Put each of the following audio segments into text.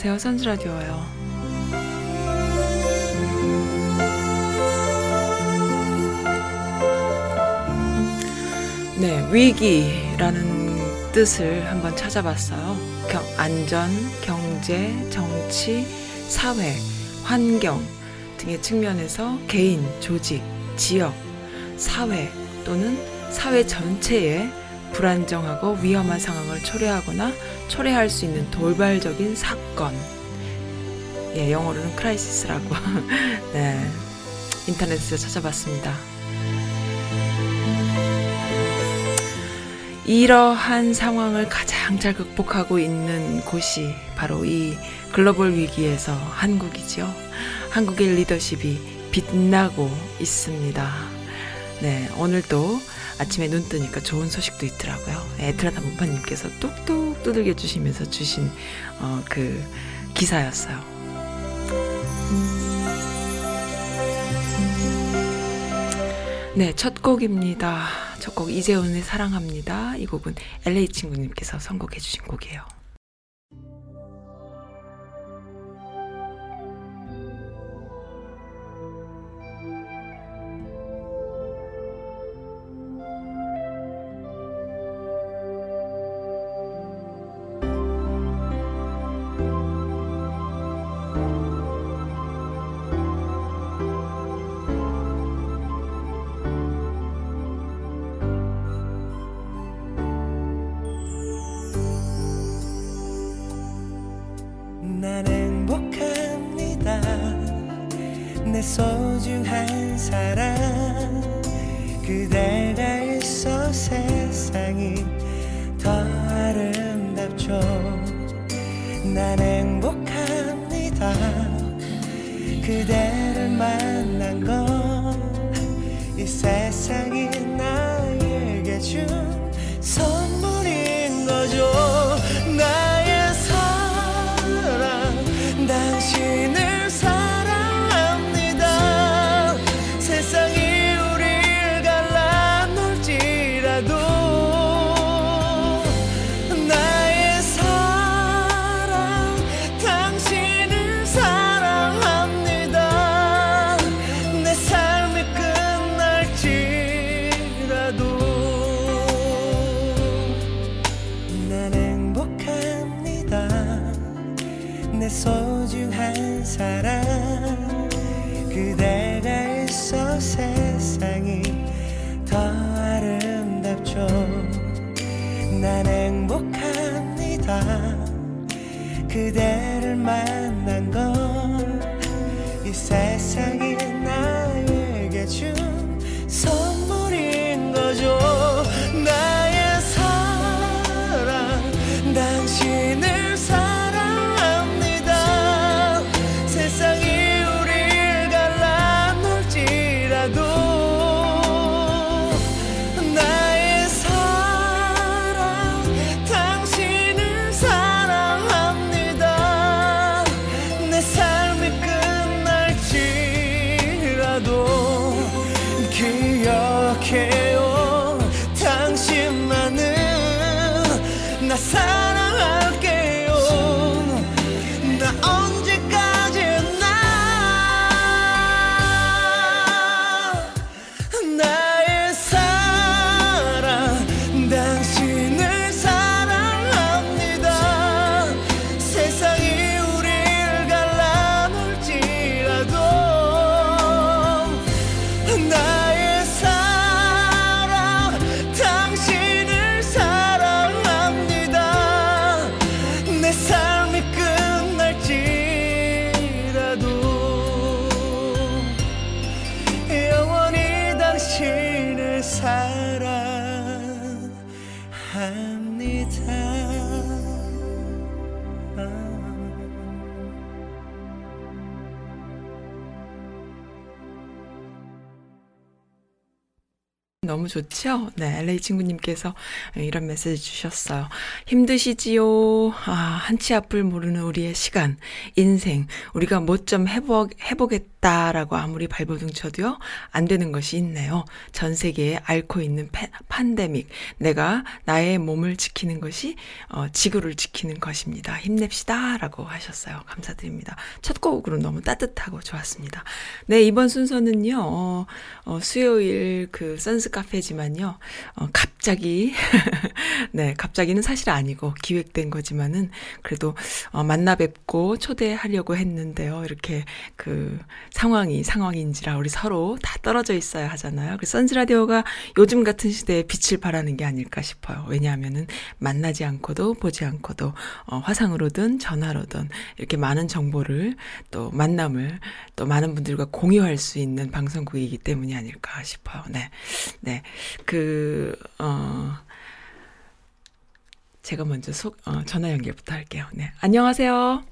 안녕하세요. 선즈라디오예요. 네, 위기라는 뜻을 한번 찾아봤어요. 경, 안전, 경제, 정치, 사회, 환경 등의 측면에서 개인, 조직, 지역, 사회 또는 사회 전체에 불안정하고 위험한 상황을 초래하거나 초래할 수 있는 돌발적인 사건. 예, 영어로는 crisis라고 네, 인터넷에서 찾아봤습니다. 이러한 상황을 가장 잘 극복하고 있는 곳이 바로 이 글로벌 위기에서 한국이죠. 한국의 리더십이 빛나고 있습니다. 네, 오늘도 아침에 눈 뜨니까 좋은 소식도 있더라고요. 에트라다 문파님께서 뚝뚝 두들겨 주시면서 주신 어, 그 기사였어요. 네, 첫 곡입니다. 첫 곡 이재훈의 사랑합니다. 이 곡은 LA 친구님께서 선곡해 주신 곡이에요. 소중한 사랑 그대가 있어 세상이 더 아름답죠. 난 행복합니다. 그대를 만난 건 이 세상 너무 좋죠? 네, LA 친구님께서 이런 메시지 주셨어요. 힘드시지요? 아, 한치 앞을 모르는 우리의 시간, 인생, 우리가 뭐 좀 해보, 해보겠다라고 아무리 발버둥 쳐도요, 안 되는 것이 있네요. 전 세계에 앓고 있는 패, 판데믹. 내가 나의 몸을 지키는 것이, 어, 지구를 지키는 것입니다. 힘냅시다. 라고 하셨어요. 감사드립니다. 첫 곡으로 너무 따뜻하고 좋았습니다. 네, 이번 순서는요, 어, 어, 수요일 그 선스 카페 지만요, 어, 갑 자기, 네, 갑자기는 사실 아니고 기획된 거지만은 그래도 어, 만나 뵙고 초대하려고 했는데요. 이렇게 그 상황이 상황인지라 우리 서로 다 떨어져 있어야 하잖아요. 그 선스 라디오가 요즘 같은 시대에 빛을 발하는 게 아닐까 싶어요. 왜냐하면은 만나지 않고도 보지 않고도 어, 화상으로든 전화로든 이렇게 많은 정보를 또 만남을 또 많은 분들과 공유할 수 있는 방송국이기 때문이 아닐까 싶어요. 네. 네. 그, 어, 제가 먼저 속, 어, 전화 연결부터 할게요. 네. 안녕하세요.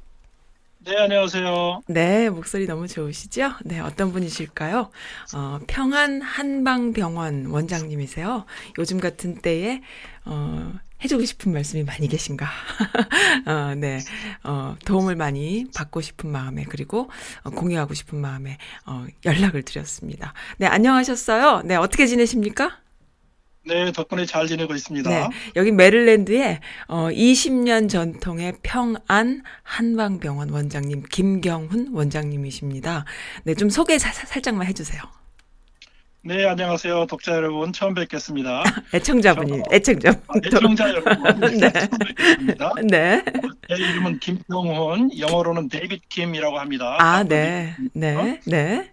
네, 안녕하세요. 네, 목소리 너무 좋으시죠? 네, 어떤 분이실까요? 어, 평안 한방병원 원장님이세요. 요즘 같은 때에, 어, 해주고 싶은 말씀이 많이 계신가? 어, 네, 어, 도움을 많이 받고 싶은 마음에, 그리고 어, 공유하고 싶은 마음에, 어, 연락을 드렸습니다. 네, 안녕하셨어요? 네, 어떻게 지내십니까? 네, 덕분에 잘 지내고 있습니다. 네, 여기 메릴랜드에 어, 20년 전통의 평안 한방병원 원장님 김경훈 원장님이십니다. 네, 좀 소개 사, 살짝만 해주세요. 네, 안녕하세요. 독자 여러분, 처음 뵙겠습니다. 애청자분이, 애청자. 아, 애청자 여러분, 네. 처음 뵙겠습니다. 네. 제 이름은 김경훈, 영어로는 데이빗 김이라고 합니다. 아, 네. 네. 네.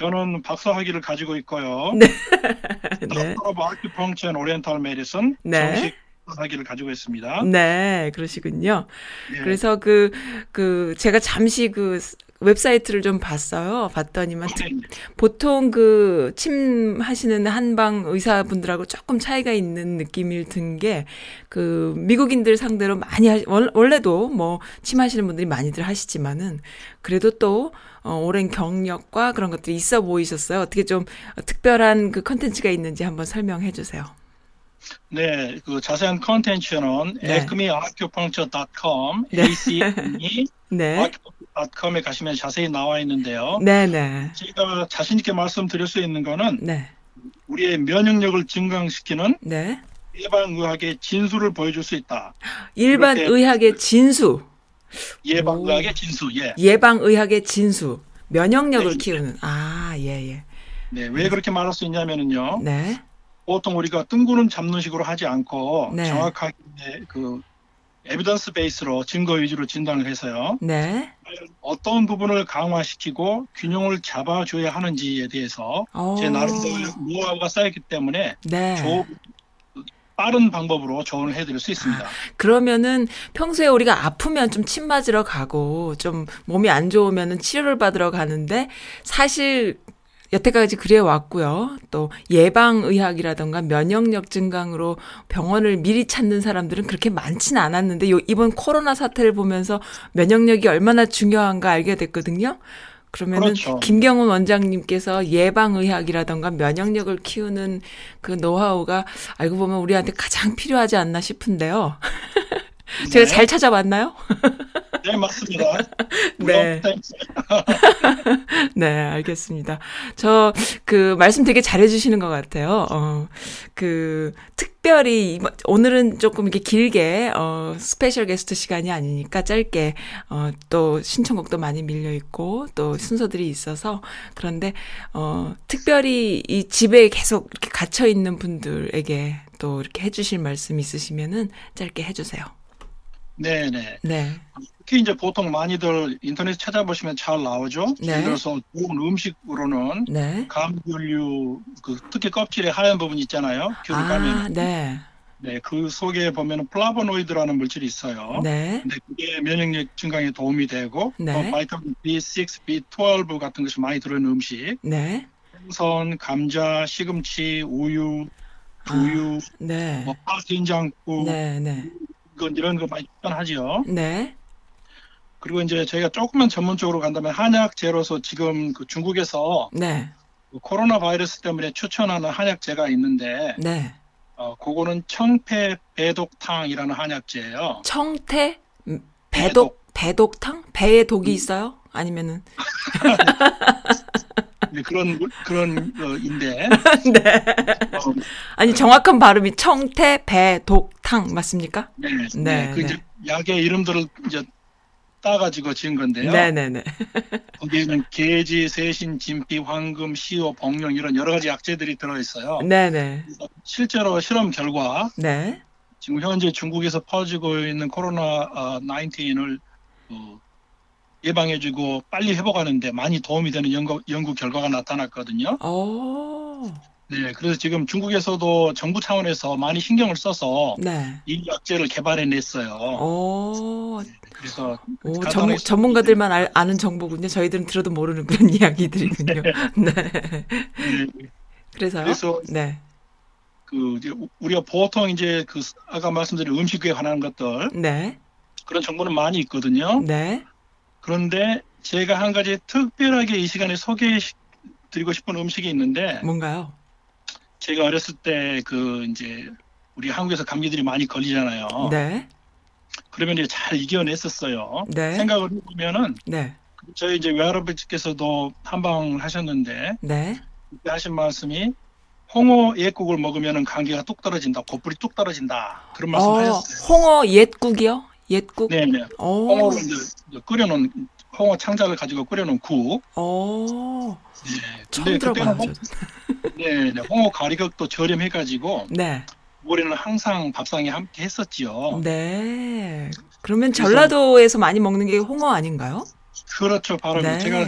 저는 박사 학위를 가지고 있고요. 네. 네. 네. Doctor of Acupuncture and Oriental Medicine 네. 정식 학위를 가지고 있습니다. 네, 그러시군요. 네. 그래서 그, 그, 제가 잠시 그 웹사이트를 좀 봤어요. 봤더니만 특- 네. 보통 그 침 하시는 한방 의사분들하고 조금 차이가 있는 느낌이 든 게 그 미국인들 상대로 많이 하, 원- 원래도 뭐 침 하시는 분들이 많이들 하시지만은 그래도 또 어, 오랜 경력과 그런 것들이 있어 보이셨어요. 어떻게 좀 특별한 그 컨텐츠가 있는지 한번 설명해 주세요. 네, 그 자세한 컨텐츠는 네. acmeacupuncture.com, 네. acme 네. acupuncture.com에 가시면 자세히 나와 있는데요. 네, 네. 제가 자신 있게 말씀드릴 수 있는 거는 네. 우리의 면역력을 증강시키는 네. 예방의학의 진수를 보여줄 수 있다. 일반 의학의 진수, 예방의학의 진수, 예. 예방 의학의 진수, 면역력을 네. 키우는. 아, 예, 예. 네, 왜 그렇게 말할 수 있냐면은요. 네. 보통 우리가 뜬구름 잡는 식으로 하지 않고 네. 정확하게 그 에비던스 베이스로 증거 위주로 진단을 해서요. 네. 어떤 부분을 강화시키고 균형을 잡아줘야 하는지에 대해서 어. 제 나름대로 노하우가 쌓였기 때문에 네. 조, 빠른 방법으로 조언을 해드릴 수 있습니다. 그러면은 평소에 우리가 아프면 좀 침 맞으러 가고 좀 몸이 안 좋으면은 치료를 받으러 가는데 사실 여태까지 그래 왔고요. 또 예방 의학이라던가 면역력 증강으로 병원을 미리 찾는 사람들은 그렇게 많지는 않았는데 요 이번 코로나 사태를 보면서 면역력이 얼마나 중요한가 알게 됐거든요. 그러면은 그렇죠. 김경훈 원장님께서 예방 의학이라던가 면역력을 키우는 그 노하우가 알고 보면 우리한테 가장 필요하지 않나 싶은데요. 제가 네. 잘 찾아봤나요? 네, 맞습니다. 네. 네, 알겠습니다. 저, 그, 말씀 되게 잘해 주시는 것 같아요. 어, 그, 특별히, 이번- 오늘은 조금 이렇게 길게, 어, special guest 시간이 아니니까 짧게, 어, 또 신청곡도 많이 밀려 있고, 또 순서들이 있어서, 그런데, 어, 특별히 이 집에 계속 이렇게 갇혀 있는 분들에게 또 이렇게 해주실 말씀 있으시면은 짧게 해주세요. 네, 네. 네. 특히 이제 보통 많이들 인터넷 찾아보시면 잘 나오죠. 네. 예를 들어서 좋은 음식으로는 네. 감귤류, 그 특히 껍질에 하얀 부분 있잖아요. 귤을 아, 까면. 네. 네, 그 속에 보면 플라보노이드라는 물질이 있어요. 네. 근데 그게 면역력 증강에 도움이 되고 네. 또 vitamin B6, B12 같은 것이 많이 들어있는 음식, 네. 생선, 감자, 시금치, 우유, 두유, 네. 뭐 파된장국, 네, 네. 이건 이런 거 많이 추천하지요. 네. 그리고 이제 저희가 조금만 전문적으로 간다면 한약재로서 지금 그 중국에서 네. 그그 코로나 바이러스 때문에 추천하는 한약재가 있는데 네. 어, 그거는 청패 배독탕이라는 한약재예요. 청태 음, 배독 배독 탕? 배에 독이 있어요? 아니면은 네, 그런 그런 어, 인데 네. 어, 아니 정확한 발음이 청태 배독탕 맞습니까? 네, 네, 네, 그 네. 이제 약의 이름들을 이제 따가지고 지은 건데요. 네, 네, 네. 거기에는 게지, 세신, 진피, 황금, 시오, 복령 이런 여러 가지 약재들이 들어있어요. 네, 네. 실제로 실험 결과 네. 지금 현재 중국에서 퍼지고 있는 코로나 19을 어, 예방해주고 빨리 회복하는데 많이 도움이 되는 연구, 연구 결과가 나타났거든요. 오. 네, 그래서 지금 중국에서도 정부 차원에서 많이 신경을 써서 네. 이 약재를 개발해냈어요. 오. 그래서 오, 전문, 전문가들만 알, 아는 정보군요. 저희들은 들어도 모르는 그런 이야기들이군요. 네. 네, 그래서요? 그래서 네. 그 이제 우- 우리가 보통 이제 그 아까 말씀드린 음식에 관한 것들 네. 그런 정보는 많이 있거든요. 네. 그런데 제가 한 가지 특별하게 이 시간에 소개드리고 싶은 음식이 있는데 뭔가요? 제가 어렸을 때 그 이제 우리 한국에서 감기들이 많이 걸리잖아요. 네. 그러면 이제 잘 이겨냈었어요. 네. 생각을 해보면은 네. 저희 이제 외할아버지께서도 한방을 하셨는데 네. 그때 하신 말씀이 홍어 옛국을 먹으면은 감기가 뚝 떨어진다, 곧불이 뚝 떨어진다 그런 어, 말씀하셨어요. 홍어 옛국이요? 옛국? 네네. 오. 홍어를 이제 끓여놓은 홍어 창자를 가지고 끓여놓은 국. 오. 네. 처음 근데. 그때는 저는. 네, 네. 홍어 가리각도 저렴해가지고 네. 올해는 항상 밥상에 함께 했었지요. 네. 그러면 그래서- 전라도에서 많이 먹는 게 홍어 아닌가요? 그렇죠, 바로 네. 제가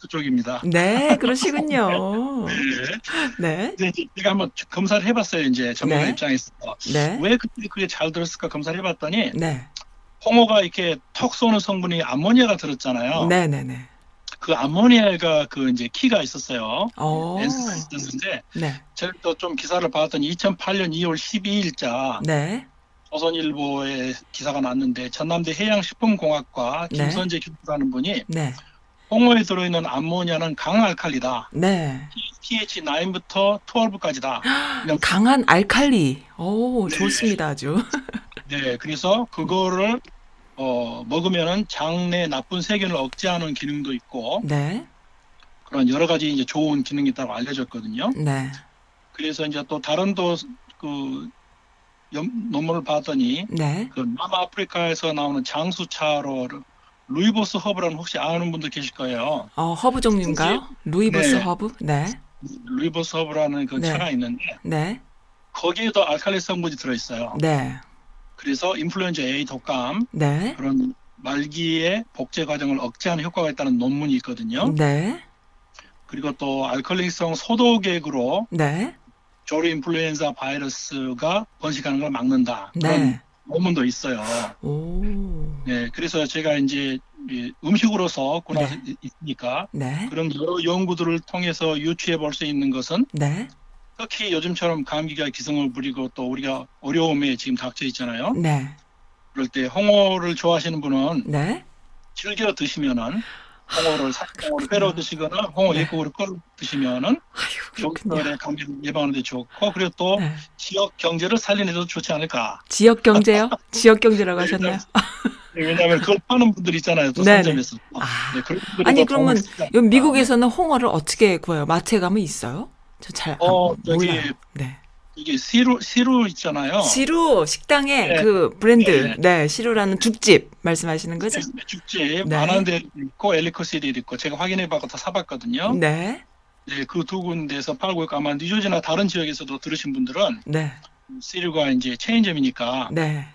그쪽입니다. 네, 그러시군요. 네. 네. 이제 제가 한번 검사를 해봤어요. 이제 전문가 네. 입장에서 네. 왜 그때 그게 잘 들었을까 검사를 해봤더니 네. 홍어가 이렇게 턱 쏘는 성분이 암모니아가 들었잖아요. 네, 네, 네. 그 암모니아가 그 이제 키가 있었어요. 오. 엔스가 있었는데 네. 제가 또 좀 기사를 봤더니 2008년 2월 12일자 네. 조선일보에 기사가 났는데 전남대 해양식품공학과 네. 김선재 교수라는 분이 네. 홍어에 들어있는 암모니아는 강알칼리다. 네. pH 9부터 12까지다. 그냥 강한 알칼리. 오, 좋습니다, 아주. 네, 그래서 그거를 어, 먹으면은 장내 나쁜 세균을 억제하는 기능도 있고 네. 그런 여러 가지 이제 좋은 기능이 있다고 알려졌거든요. 네. 그래서 이제 또 다른 또그 논문을 봤더니 네. 그 남아프리카에서 나오는 장수차로 루이보스 허브라는 혹시 아는 분들 계실 거예요. 어, 허브 종류인가요? 루이보스 네. 허브? 네. 루이보스 허브라는 그 네. 차가 있는데 네. 거기에도 알칼리 성분이 들어 있어요. 네. 그래서 인플루엔자 A 독감 네. 그런 말기의 복제 과정을 억제하는 효과가 있다는 논문이 있거든요. 네. 그리고 또 알칼리성 소독액으로 네. 조류 인플루엔자 바이러스가 번식하는 걸 막는다. 그런 네. 논문도 있어요. 오. 네, 그래서 제가 이제 이 음식으로서 군화 있으니까 네. 그런 여러 연구들을 통해서 유추해 볼 수 있는 것은 네. 특히 요즘처럼 감기가 기승을 부리고 또 우리가 어려움에 지금 닥쳐 있잖아요. 네. 그럴 때 홍어를 좋아하시는 분은 네. 즐겨 드시면은 홍어를 사 홍어를 회로 드시거나 홍어 네. 예국으로 끓여 드시면은. 겨울에 감기 예방하는 데 좋고 그리고 또 네. 지역 경제를 살리는 데 좋지 않을까. 지역 경제요? 지역 경제라고 하셨나요? 왜냐하면 그걸 파는 분들 있잖아요. 또. 상점에서. 아. 네, 그런 분들이 아니 뭐 그러면. 미국에서는 홍어를 어떻게 구해요? 마트에 가면 있어요? 저 잘 어, 몰라요. 네. 이게 시루 시루 있잖아요. 시루 식당에 네. 그 브랜드 네. 네 시루라는 죽집 말씀하시는 거죠? 죽집 네. 많은 데 있고 엘리코시리 있고 제가 확인해봐서 다 사봤거든요. 네. 네, 그 두 군데서 팔고 있고 아마 뉴저지나 다른 지역에서도 들으신 분들은 네. 시루가 이제 체인점이니까 네.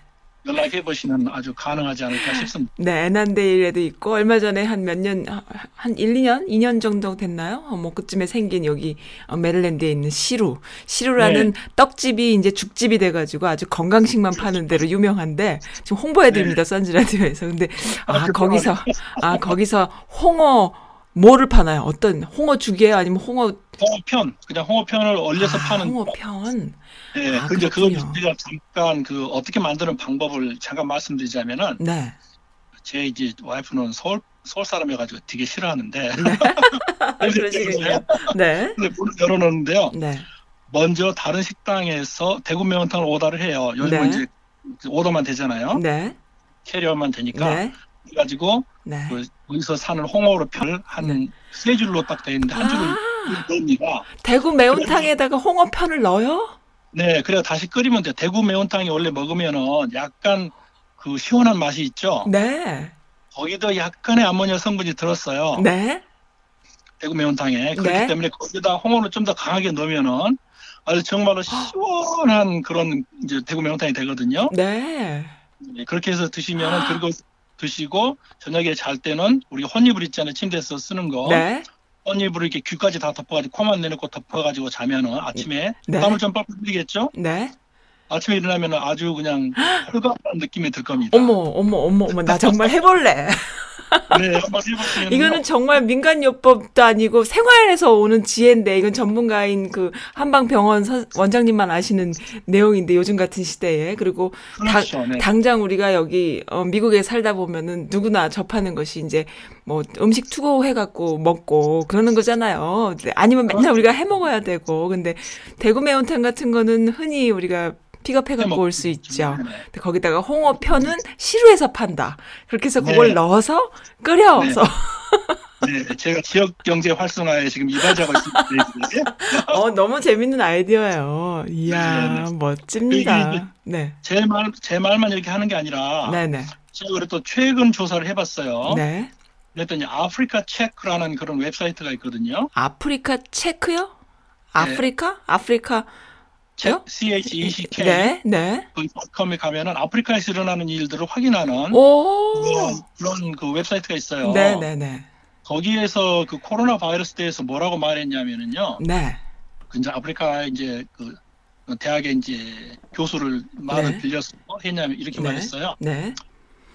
연락해 보시면 아주 가능하지 않을까 싶습니다. 네, 애난데일에도 있고 얼마 전에 한 몇 년 한 1, 2년, 2년 정도 됐나요? 어, 뭐 그쯤에 생긴 여기 어, 메릴랜드에 있는 시루. 시루라는 네. 떡집이 이제 죽집이 돼 가지고 아주 건강식만 파는 데로 유명한데 지금 홍보해 드립니다. 선지 라디오에서. 근데 아, 아, 거기서 아, 거기서 홍어 뭐를 파나요? 어떤 홍어 죽이에요? 아니면 홍어 홍어편 그냥 홍어편을 얼려서 아, 파는 홍어편. 네, 아, 근데 그걸. 제가 잠깐 그 어떻게 만드는 방법을 잠깐 말씀드리자면은 네. 제 이제 와이프는 서울 서울 사람이어가지고 되게 싫어하는데 아, 그러시군요. 네. 근데 문을 열어놓는데요. 네. 먼저 다른 식당에서 대구 매운탕을 오더를 해요. 요즘은 네. 이제 오더만 되잖아요. 네. 캐리어만 되니까 네. 그래가지고 네. 그 거기서 사는 홍어로 편을 한세 줄로 딱 돼 있는데 한 줄을 아, 넣습니다. 대구 매운탕에다가 홍어 편을 넣어요? 네, 그래 다시 끓이면 돼. 대구 매운탕이 원래 먹으면은 약간 그 시원한 맛이 있죠. 네. 거기도 약간의 아모니아 성분이 들었어요. 네. 대구 매운탕에 그렇기 네. 때문에 거기다 홍어를 좀 더 강하게 넣으면은 아주 정말로 시원한 그런 이제 대구 매운탕이 되거든요. 네. 네, 그렇게 해서 드시면은 아. 그리고 드시고 저녁에 잘 때는 우리 혼이불 있잖아요 침대에서 쓰는 거 네. 혼이불을 이렇게 귀까지 다 덮어가지고 코만 내놓고 덮어가지고 자면은 아침에 네. 땀을 좀 뻘뻘 흘리겠죠 네. 아침에 일어나면은 아주 그냥 혈관한 느낌이 들 겁니다. 어머, 어머, 어머, 어머, 나 정말 해볼래. 네, 한번 이거는 정말 민간요법도 아니고 생활에서 오는 지혜인데, 이건 전문가인 그 한방병원 선- 원장님만 아시는 내용인데, 요즘 같은 시대에. 그리고 다- 그렇죠. 네. 당장 우리가 여기 어, 미국에 살다 보면은 누구나 접하는 것이 이제 뭐 음식 투고해갖고 먹고 그러는 거잖아요. 네, 아니면 맨날 우리가 해 먹어야 되고. 근데 대구 매운탕 같은 거는 흔히 우리가 픽업해 갖고 올 수 있죠. 네. 근데 거기다가 홍어편은 시루에서 판다. 그렇게 해서 그걸 네. 넣어서 끓여서. 네, 제가 지역 경제 활성화에 지금 이바지하고 있습니다. 어, 너무 재밌는 아이디어예요. 이야, 네, 이게 멋집니다. 네. 제 말, 제 말만 이렇게 하는 게 아니라 네네. 제가 그래 또 최근 조사를 해봤어요. 네. 그랬더니 Africa Check라는 그런 웹사이트가 있거든요. Africa Check요? 아프리카? 아프리카? 체- C-H-E-C-K 네, 네. 그 닷컴에 가면은 아프리카에서 일어나는 일들을 확인하는 오. 그런, 그런 그 웹사이트가 있어요. 네, 네, 네. 거기에서 그 코로나 바이러스 대해서 뭐라고 말했냐면은요. 네. 그 이제 아프리카 이제 그 대학의 이제 교수를 말을 네. 빌려서 뭐 했냐면 이렇게 네. 말했어요. 네.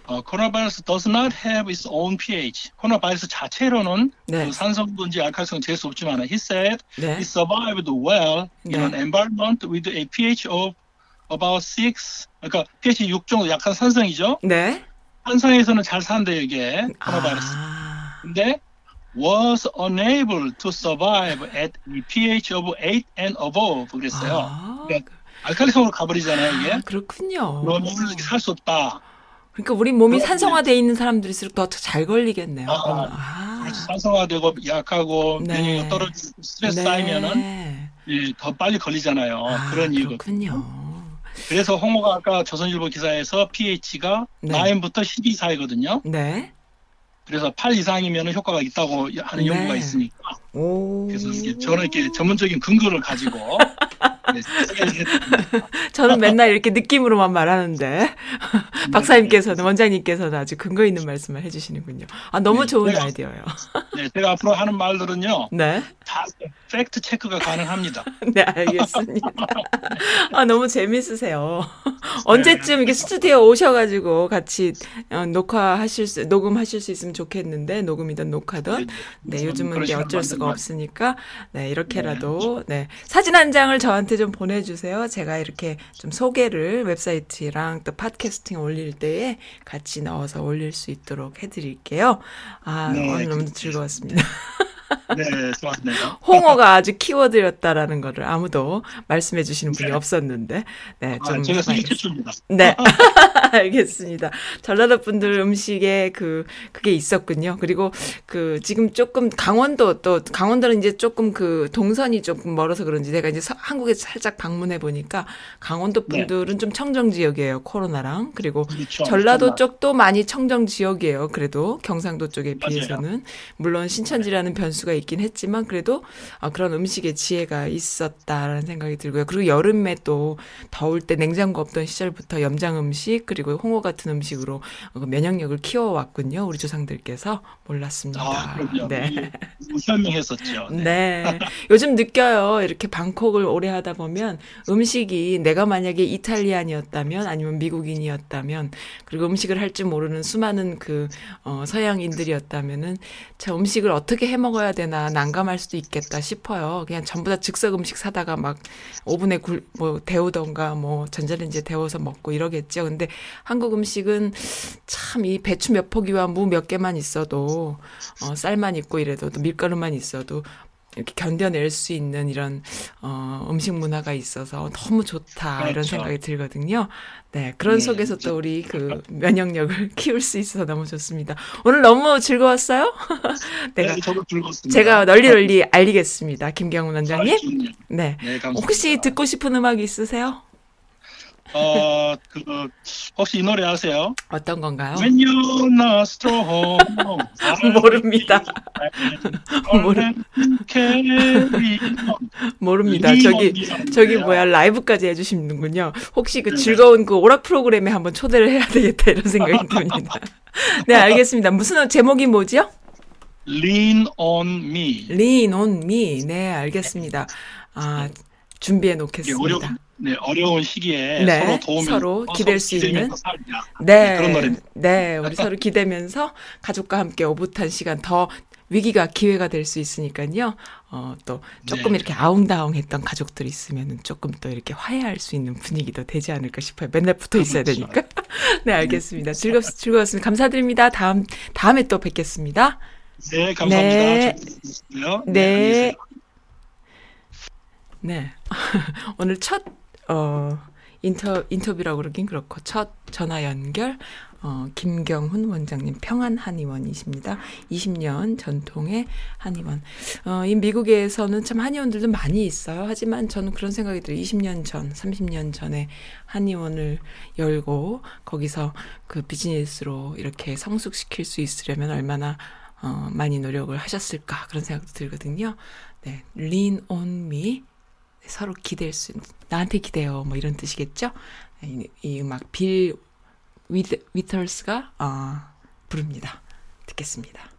어, 코로나 바이러스 does not have its own pH. 코로나 바이러스 자체로는 네. 그 산성분지 알칼리성 잴 수 없지만 he said 네. it survived well in 네. an environment with a pH of about 6. 그러니까 pH 6 정도 약한 산성이죠. 네. 산성에서는 잘 산대요 이게 코로나 바이러스. 아. 근데 was unable to survive at a pH of 8 and above 그랬어요. 아, 그러니까 알칼리성으로 가버리잖아요 이게. 아, 그렇군요. 그러면 살수 없다. 그러니까 우리 몸이 산성화돼 있는 사람들일수록 더 잘 걸리겠네요. 아. 아. 그렇지, 산성화되고 약하고 네. 면역력 떨어지고 스트레스 네. 쌓이면은 예, 더 빨리 걸리잖아요. 아, 그런 이유. 그렇군요. 그래서 홍어가 아까 조선일보 기사에서 pH가 네. 9부터 12 사이거든요. 네. 그래서 8 이상이면 효과가 있다고 하는 네. 연구가 있으니까. 오. 그래서 저는 이렇게 전문적인 근거를 가지고 네. 저는 맨날 이렇게 느낌으로만 말하는데 박사님께서는 원장님께서는 아주 근거 있는 말씀을 해주시는군요. 아 너무 네, 좋은 제가- 아이디어예요. 네, 제가 앞으로 하는 말들은요. 네, 다 팩트 체크가 가능합니다. 네 알겠습니다. 아 너무 재밌으세요. 언제쯤 이렇게 스튜디오 오셔가지고 같이 어, 녹화하실 수 녹음하실 수 있으면 좋겠는데 녹음이든 녹화든 네 요즘은 이제 어쩔 수가 없으니까 네 이렇게라도 네 사진 한 장을 저한테 좀 보내주세요. 제가 이렇게 좀 소개를 웹사이트랑 또 podcasting 올릴 때에 같이 넣어서 올릴 수 있도록 해드릴게요. 아 네, 오늘 너무. 즐거웠습니다. 네, 좋았네요. 홍어가 아주 키워드였다라는 거를 아무도 말씀해 주시는 분이 없었는데, 네, 아, 좀. 제가 세계 많이- 최초입니다. 네. 알겠습니다. 전라도 분들 음식에 그, 그게 있었군요. 그리고 그, 지금 조금 강원도 또, 강원도는 이제 조금 그 동선이 조금 멀어서 그런지 내가 이제 서- 한국에 살짝 방문해 보니까 강원도 네. 분들은 좀 청정 지역이에요. 코로나랑. 그리고 그렇죠. 전라도 정말. 쪽도 많이 청정 지역이에요. 그래도 경상도 쪽에 맞아요. 비해서는 물론 신천지라는 변수 가 있긴 했지만 그래도 아, 그런 음식의 지혜가 있었다라는 생각이 들고요. 그리고 여름에 또 더울 때 냉장고 없던 시절부터 염장 음식 그리고 홍어 같은 음식으로 어, 면역력을 키워왔군요. 우리 조상들께서 몰랐습니다. 아. 네. 현명했었죠. 네. 네. 요즘 느껴요. 이렇게 방콕을 오래 하다 보면 음식이 내가 만약에 이탈리안이었다면 아니면 미국인이었다면 그리고 음식을 할 줄 모르는 수많은 그 어, 서양인들이었다면은 자 음식을 어떻게 해 먹어야 되나 때나 난감할 수도 있겠다 싶어요. 그냥 전부 다 즉석 음식 사다가 막 오븐에 굴, 뭐 데우던가 뭐 전자레인지에 데워서 먹고 이러겠죠. 근데 한국 음식은 참 이 배추 몇 포기와 무 몇 개만 있어도 어, 쌀만 있고 이래도 또 밀가루만 있어도 이렇게 견뎌낼 수 있는 이런 어, 음식 문화가 있어서 너무 좋다 이런 그렇죠. 생각이 들거든요. 네 그런 네, 속에서 저- 또 우리 그 면역력을 키울 수 있어서 너무 좋습니다. 오늘 너무 즐거웠어요. 내가 네, 저도 즐겁습니다. 제가 널리 널리 알리겠습니다. 김경훈 원장님. 네. 네. 혹시 듣고 싶은 음악 있으세요? 어, 그 혹시 이 노래 아세요? 어떤 건가요? When you're not strong, 모릅니다. 모릅니다. 저기 저기. 뭐야 라이브까지 해주시는군요. 혹시 그 네. 즐거운 그 오락 프로그램에 한번 초대를 해야 되겠다 이런 생각이 듭니다. 네 알겠습니다. 무슨 제목이 뭐죠? Lean on me. Lean on me. 네 알겠습니다. 아 준비해 놓겠습니다. 네, 어려운 시기에 네, 서로 도움이 서로 기댈 수 있는. 살자. 네, 그런 노래입니다. 네, 우리 서로 기대면서 가족과 함께 오붓한 시간 더 위기가 기회가 될 수 있으니까요. 어, 또 조금 네. 이렇게 아웅다웅했던 가족들이 있으면은 조금 또 이렇게 화해할 수 있는 분위기도 되지 않을까 싶어요. 맨날 붙어 있어야 그렇죠. 되니까. 네, 알겠습니다. 즐겁 즐거웠습니다. 감사드립니다. 다음 다음에 또 뵙겠습니다. 네, 감사합니다. 네. 네. 계세요. 네. 오늘 첫, 어, 인터, 인터뷰라고 그러긴 그렇고, 첫 전화 연결, 어, 김경훈 원장님, 평안 한의원이십니다. 20년 전통의 한의원. 어, 이 미국에서는 참 한의원들도 많이 있어요. 하지만 저는 그런 생각이 들어요. 20년 전, 30년 전에 한의원을 열고, 거기서 그 비즈니스로 이렇게 성숙시킬 수 있으려면 얼마나 어, 많이 노력을 하셨을까 그런 생각도 들거든요. 네, lean on me 서로 기댈 수 나한테 기대요 뭐 이런 뜻이겠죠. 이, 이 음악 빌 위드, 위털스가 어, 부릅니다. 듣겠습니다.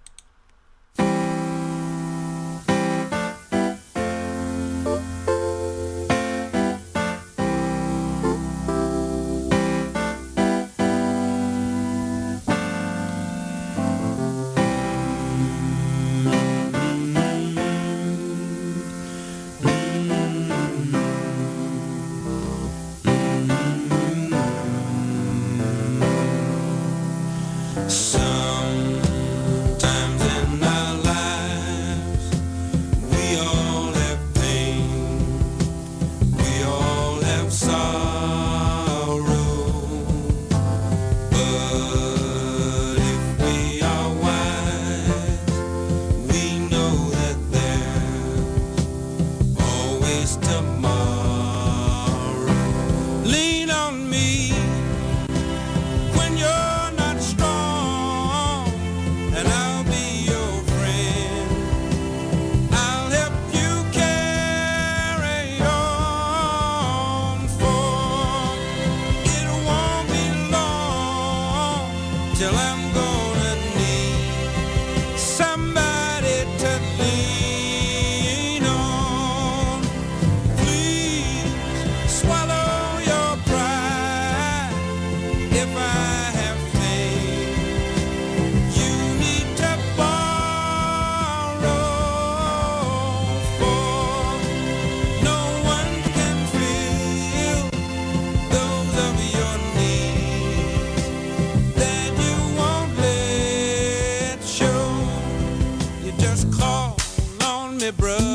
me, bro.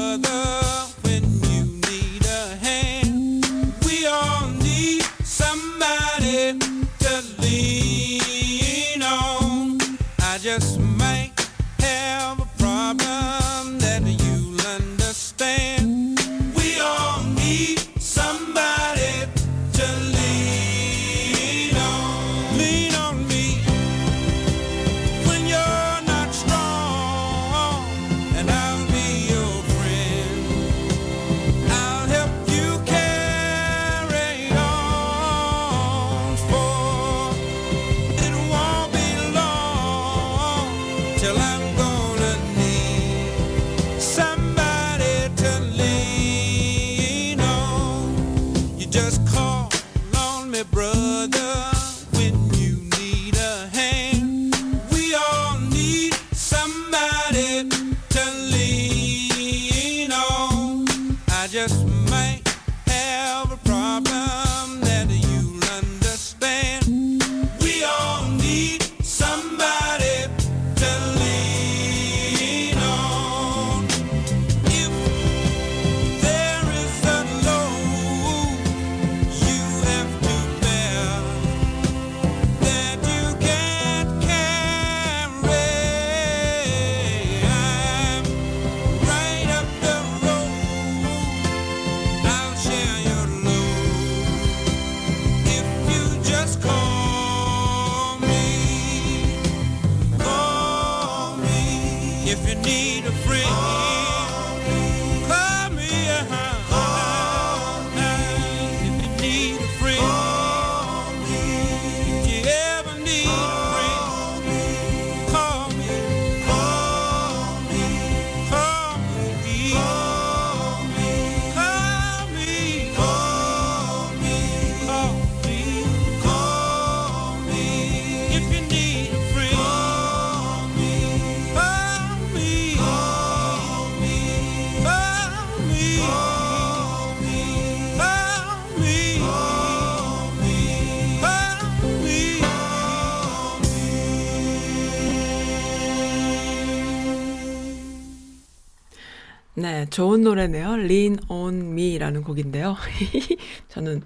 네, 좋은 노래네요. Lean on Me라는 곡인데요. 저는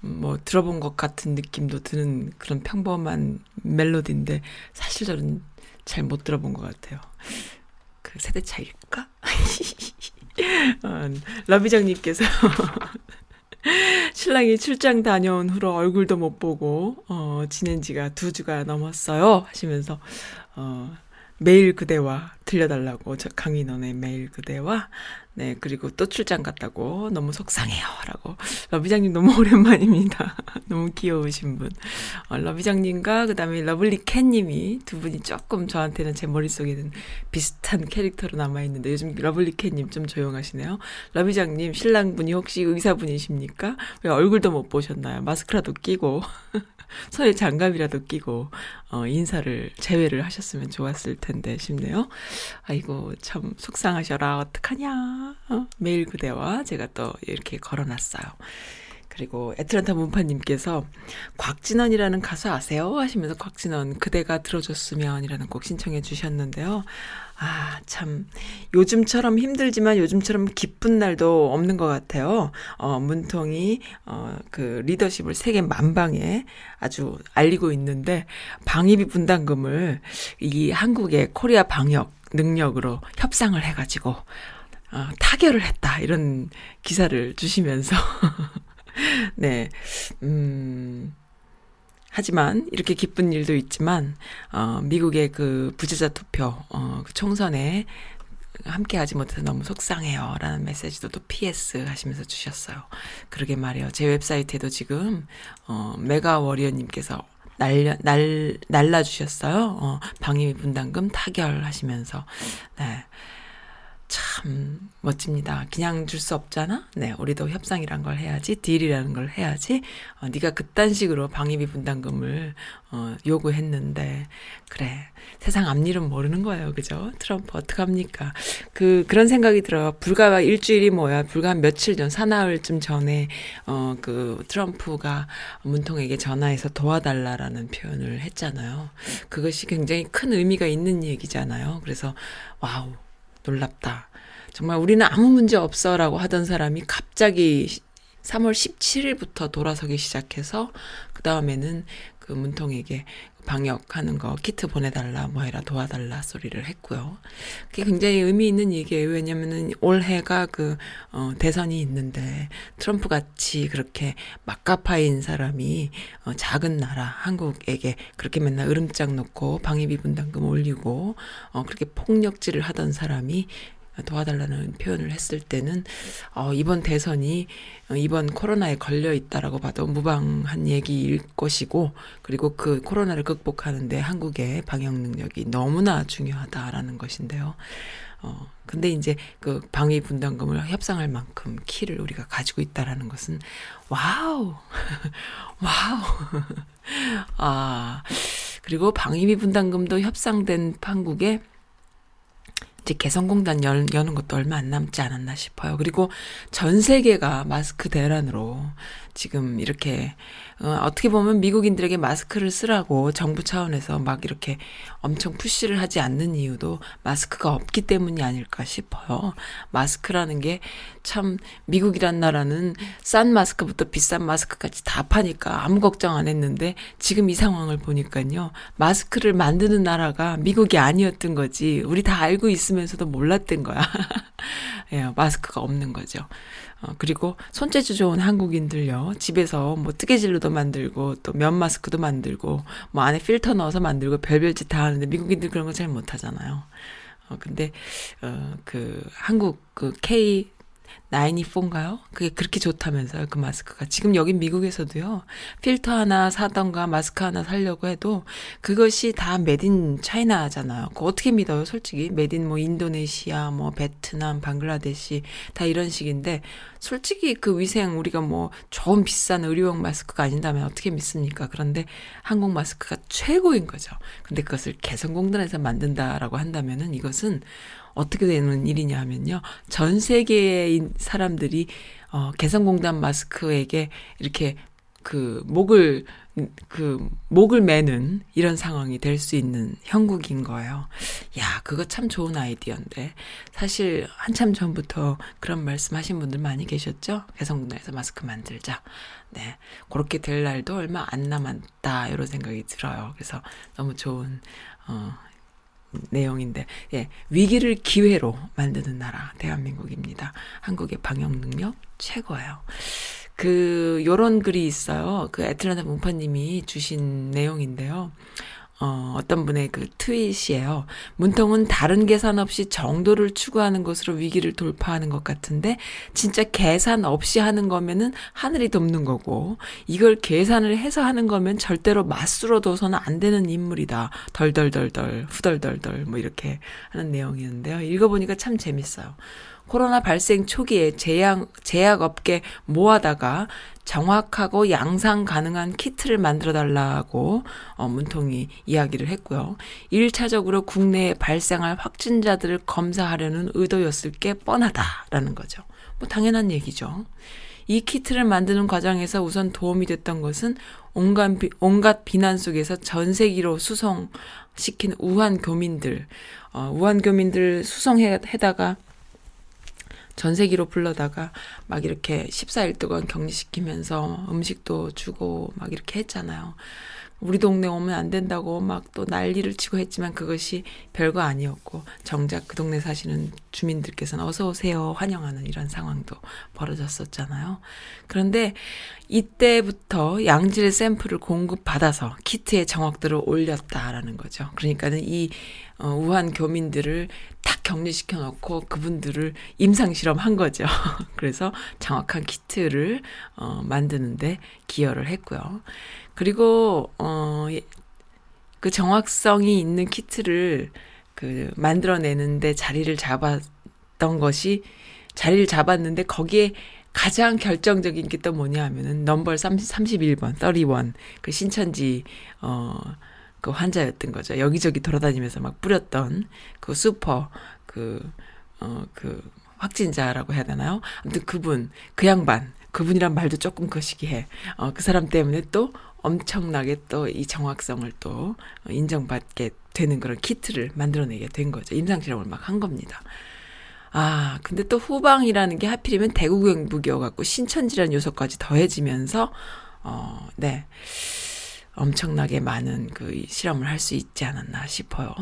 뭐 들어본 것 같은 느낌도 드는 그런 평범한 멜로디인데 사실 저는 잘 못 들어본 것 같아요. 그 세대 차이일까? 어, 러비정님께서 신랑이 출장 다녀온 후로 얼굴도 못 보고 어, 지낸 지가 두 주가 넘었어요 하시면서 어, 매일 그대와 들려달라고 저 강인원의 매일 그대와 네 그리고 또 출장 갔다고 너무 속상해요라고. 러비장님 너무 오랜만입니다. 너무 귀여우신 분. 어, 러비장님과 그다음에 Lovely Cat님이 두 분이 조금 저한테는 제 머릿속에는 비슷한 캐릭터로 남아 있는데 요즘 Lovely Cat님 좀 조용하시네요. 러비장님 신랑분이 혹시 의사분이십니까? 왜 얼굴도 못 보셨나요? 마스크라도 끼고 손에 장갑이라도 끼고 어, 인사를 제외를 하셨으면 좋았을 텐데 싶네요. 아이고 참 속상하셔라 어떡하냐. 어, 매일 그대와 제가 또 이렇게 걸어놨어요. 그리고 애틀란타 문파님께서 곽진원이라는 가수 아세요? 하시면서 곽진원 그대가 들어줬으면이라는 곡 신청해 주셨는데요. 아, 참. 요즘처럼 힘들지만 요즘처럼 기쁜 날도 없는 것 같아요. 어, 문통이, 어, 그 리더십을 세계 만방에 아주 알리고 있는데, 방위비 분담금을 이 한국의 코리아 방역 능력으로 협상을 해가지고, 어, 타결을 했다. 이런 기사를 주시면서, 네, 음, 하지만 이렇게 기쁜 일도 있지만 어 미국의 그 부재자 투표 어그 총선에 함께 하지 못해서 너무 속상해요. 라는 메시지도 또 PS 하시면서 주셨어요. 그러게 말이에요. 제 웹사이트에도 지금, 어, Mega Warrior님께서 날려, 날, 날라주셨어요. 어, 방위비 분담금 타결 하시면서. 네. 참 멋집니다. 그냥 줄 수 없잖아. 네, 우리도 협상이란 걸 해야지, deal이라는 걸 해야지. 어, 네가 그딴 식으로 방위비 분담금을 어, 요구했는데 그래 세상 앞일은 모르는 거예요, 그죠? 트럼프 어떡합니까? 그 그런 생각이 들어요. 불과 일주일이 뭐야? 불과 한 며칠 전 사나흘쯤 전에 어 그 트럼프가 문통에게 전화해서 도와달라라는 표현을 했잖아요. 그것이 굉장히 큰 의미가 있는 얘기잖아요. 그래서 wow. 놀랍다. 정말 우리는 아무 문제 없어라고 하던 사람이 갑자기 3월 17일부터 돌아서기 시작해서 그 다음에는 그 문통에게 방역하는 거 키트 보내달라 뭐 해라 도와달라 소리를 했고요. 그게 굉장히 의미 있는 얘기예요. 왜냐면은 올해가 그 어, 대선이 있는데 트럼프 같이 그렇게 막가파인 사람이 어, 작은 나라 한국에게 그렇게 맨날 으름장 놓고 방위비 분담금 올리고 어, 그렇게 폭력질을 하던 사람이 도와달라는 표현을 했을 때는 어, 이번 대선이 어, 이번 코로나에 걸려 있다라고 봐도 무방한 얘기일 것이고 그리고 그 코로나를 극복하는데 한국의 방역 능력이 너무나 중요하다라는 것인데요. 어, 근데 이제 그 방위 분담금을 협상할 만큼 키를 우리가 가지고 있다라는 것은 wow. wow. 아. 그리고 방위비 분담금도 협상된 판국에 이제 개성공단 열, 여는 것도 얼마 안 남지 않았나 싶어요. 그리고 전 세계가 마스크 대란으로 지금 이렇게 어, 어떻게 보면 미국인들에게 마스크를 쓰라고 정부 차원에서 막 이렇게 엄청 푸시를 하지 않는 이유도 마스크가 없기 때문이 아닐까 싶어요. 마스크라는 게 참 미국이란 나라는 싼 마스크부터 비싼 마스크까지 다 파니까 아무 걱정 안 했는데 지금 이 상황을 보니까요. 마스크를 만드는 나라가 미국이 아니었던 거지. 우리 다 알고 있 으면서도 몰랐던 거야. 예, 마스크가 없는 거죠. 어, 그리고 손재주 좋은 한국인들요. 집에서 뭐 뜨개질로도 만들고 또 면 마스크도 만들고 뭐 안에 필터 넣어서 만들고 별별 짓 다 하는데 미국인들 그런 거 잘 못하잖아요. 어, 근데, 어, 그, 한국, 그, K, 94인가요? 그게 그렇게 좋다면서요, 그 마스크가. 지금 여기 미국에서도요, 필터 하나 사던가 마스크 하나 사려고 해도 그것이 다 메딘 차이나잖아요. 그거 어떻게 믿어요, 솔직히? 메딘 뭐 인도네시아, 뭐 베트남, 방글라데시, 다 이런 식인데, 솔직히 그 위생 우리가 뭐 좋은 비싼 의료용 마스크가 아닌다면 어떻게 믿습니까? 그런데 한국 마스크가 최고인 거죠. 근데 그것을 개성공단에서 만든다라고 한다면은 이것은 어떻게 되는 일이냐 하면요. 전 세계의 사람들이 어, 개성공단 마스크에게 이렇게 그 목을 그 목을 매는 이런 상황이 될 수 있는 형국인 거예요. 야, 그거 참 좋은 아이디어인데 사실 한참 전부터 그런 말씀하신 분들 많이 계셨죠. 개성공단에서 마스크 만들자. 네, 그렇게 될 날도 얼마 안 남았다 이런 생각이 들어요. 그래서 너무 좋은 어, 내용인데, 예, 위기를 기회로 만드는 나라, 대한민국입니다. 한국의 방역 능력 최고예요. 그, 요런 글이 있어요. 그 애틀란타 문파님이 주신 내용인데요. 어, 어떤 분의 그 트윗이에요. 문통은 다른 계산 없이 정도를 추구하는 것으로 위기를 돌파하는 것 같은데, 진짜 계산 없이 하는 거면은 하늘이 돕는 거고, 이걸 계산을 해서 하는 거면 절대로 맞수로 둬서는 안 되는 인물이다. 덜덜덜덜, 후덜덜덜, 뭐 이렇게 하는 내용이었는데요. 읽어보니까 참 재밌어요. 코로나 발생 초기에 제약, 제약업계 모아다가 정확하고 양상 가능한 키트를 만들어 달라고 어, 문통이 이야기를 했고요. 1차적으로 국내에 발생할 확진자들을 검사하려는 의도였을 게 뻔하다라는 거죠. 뭐 당연한 얘기죠. 이 키트를 만드는 과정에서 우선 도움이 됐던 것은 온갖, 비, 온갖 비난 속에서 전 세계로 수송시킨 우한 교민들, 어, 우한 교민들 수송해다가 전 세계로 불러다가 막 이렇게 14일 동안 격리시키면서 음식도 주고 막 이렇게 했잖아요. 우리 동네 오면 안 된다고 막 또 난리를 치고 했지만 그것이 별거 아니었고 정작 그 동네 사시는 주민들께서는 어서 오세요 환영하는 이런 상황도 벌어졌었잖아요. 그런데 이때부터 양질의 샘플을 공급받아서 키트의 정확도를 올렸다라는 거죠. 그러니까는 이 어, 우한 교민들을 딱 격리시켜 놓고 그분들을 임상 실험한 거죠. 그래서 정확한 키트를 어, 만드는데 기여를 했고요. 그리고 어, 그 정확성이 있는 키트를 그 만들어내는데 자리를 잡았던 것이 자리를 잡았는데 거기에 가장 결정적인 게 또 뭐냐 하면은 넘버 30, 31번, 31, 그 신천지, 어, 그 환자였던 거죠. 여기저기 돌아다니면서 막 뿌렸던 그 슈퍼, 그, 어, 그 확진자라고 해야 되나요? 아무튼 그분, 그 양반, 그분이란 말도 조금 거시기해. 어, 그 사람 때문에 또 엄청나게 또 이 정확성을 또 인정받게 되는 그런 키트를 만들어내게 된 거죠. 임상실험을 막 한 겁니다. 아, 근데 또 후방이라는 게 하필이면 대구 경북이어갖고 신천지라는 요소까지 더해지면서, 어, 네. 엄청나게 많은 그 실험을 할 수 있지 않았나 싶어요.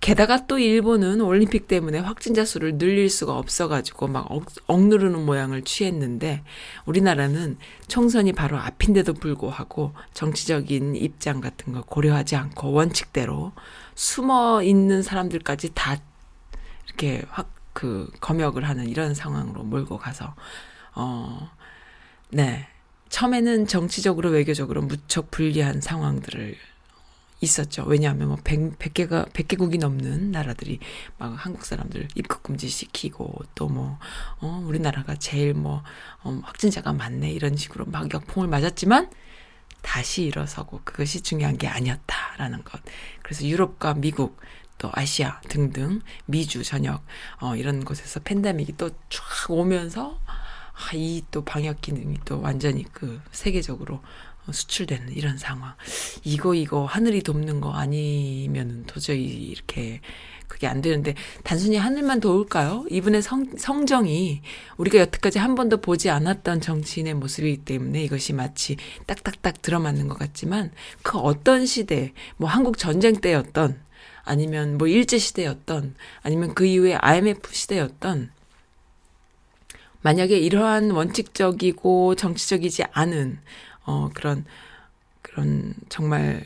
게다가 또 일본은 올림픽 때문에 확진자 수를 늘릴 수가 없어가지고 막 억, 억누르는 모양을 취했는데 우리나라는 총선이 바로 앞인데도 불구하고 정치적인 입장 같은 거 고려하지 않고 원칙대로 숨어 있는 사람들까지 다 이렇게 확 그 검역을 하는 이런 상황으로 몰고 가서 어 네. 처음에는 정치적으로 외교적으로 무척 불리한 상황들을 있었죠. 왜냐하면 뭐 100, 100개가 100개국이 넘는 나라들이 막 한국 사람들 입국 금지 시키고 또 뭐 어, 우리나라가 제일 뭐 어, 확진자가 많네 이런 식으로 막 역풍을 맞았지만 다시 일어서고 그것이 중요한 게 아니었다라는 것. 그래서 유럽과 미국 또 아시아 등등 미주 전역 어 이런 곳에서 팬데믹이 또 쫙 오면서 아, 이 또 방역 기능이 또 완전히 그 세계적으로 수출되는 이런 상황. 이거 이거 하늘이 돕는 거 아니면은 도저히 이렇게 그게 안 되는데 단순히 하늘만 도울까요? 이분의 성, 성정이 우리가 여태까지 한 번도 보지 않았던 정치인의 모습이기 때문에 이것이 마치 딱딱딱 들어맞는 것 같지만 그 어떤 시대, 뭐 한국 전쟁 때였던 아니면 뭐 일제 시대였던 아니면 그 이후에 IMF 시대였던 만약에 이러한 원칙적이고 정치적이지 않은 어 그런 그런 정말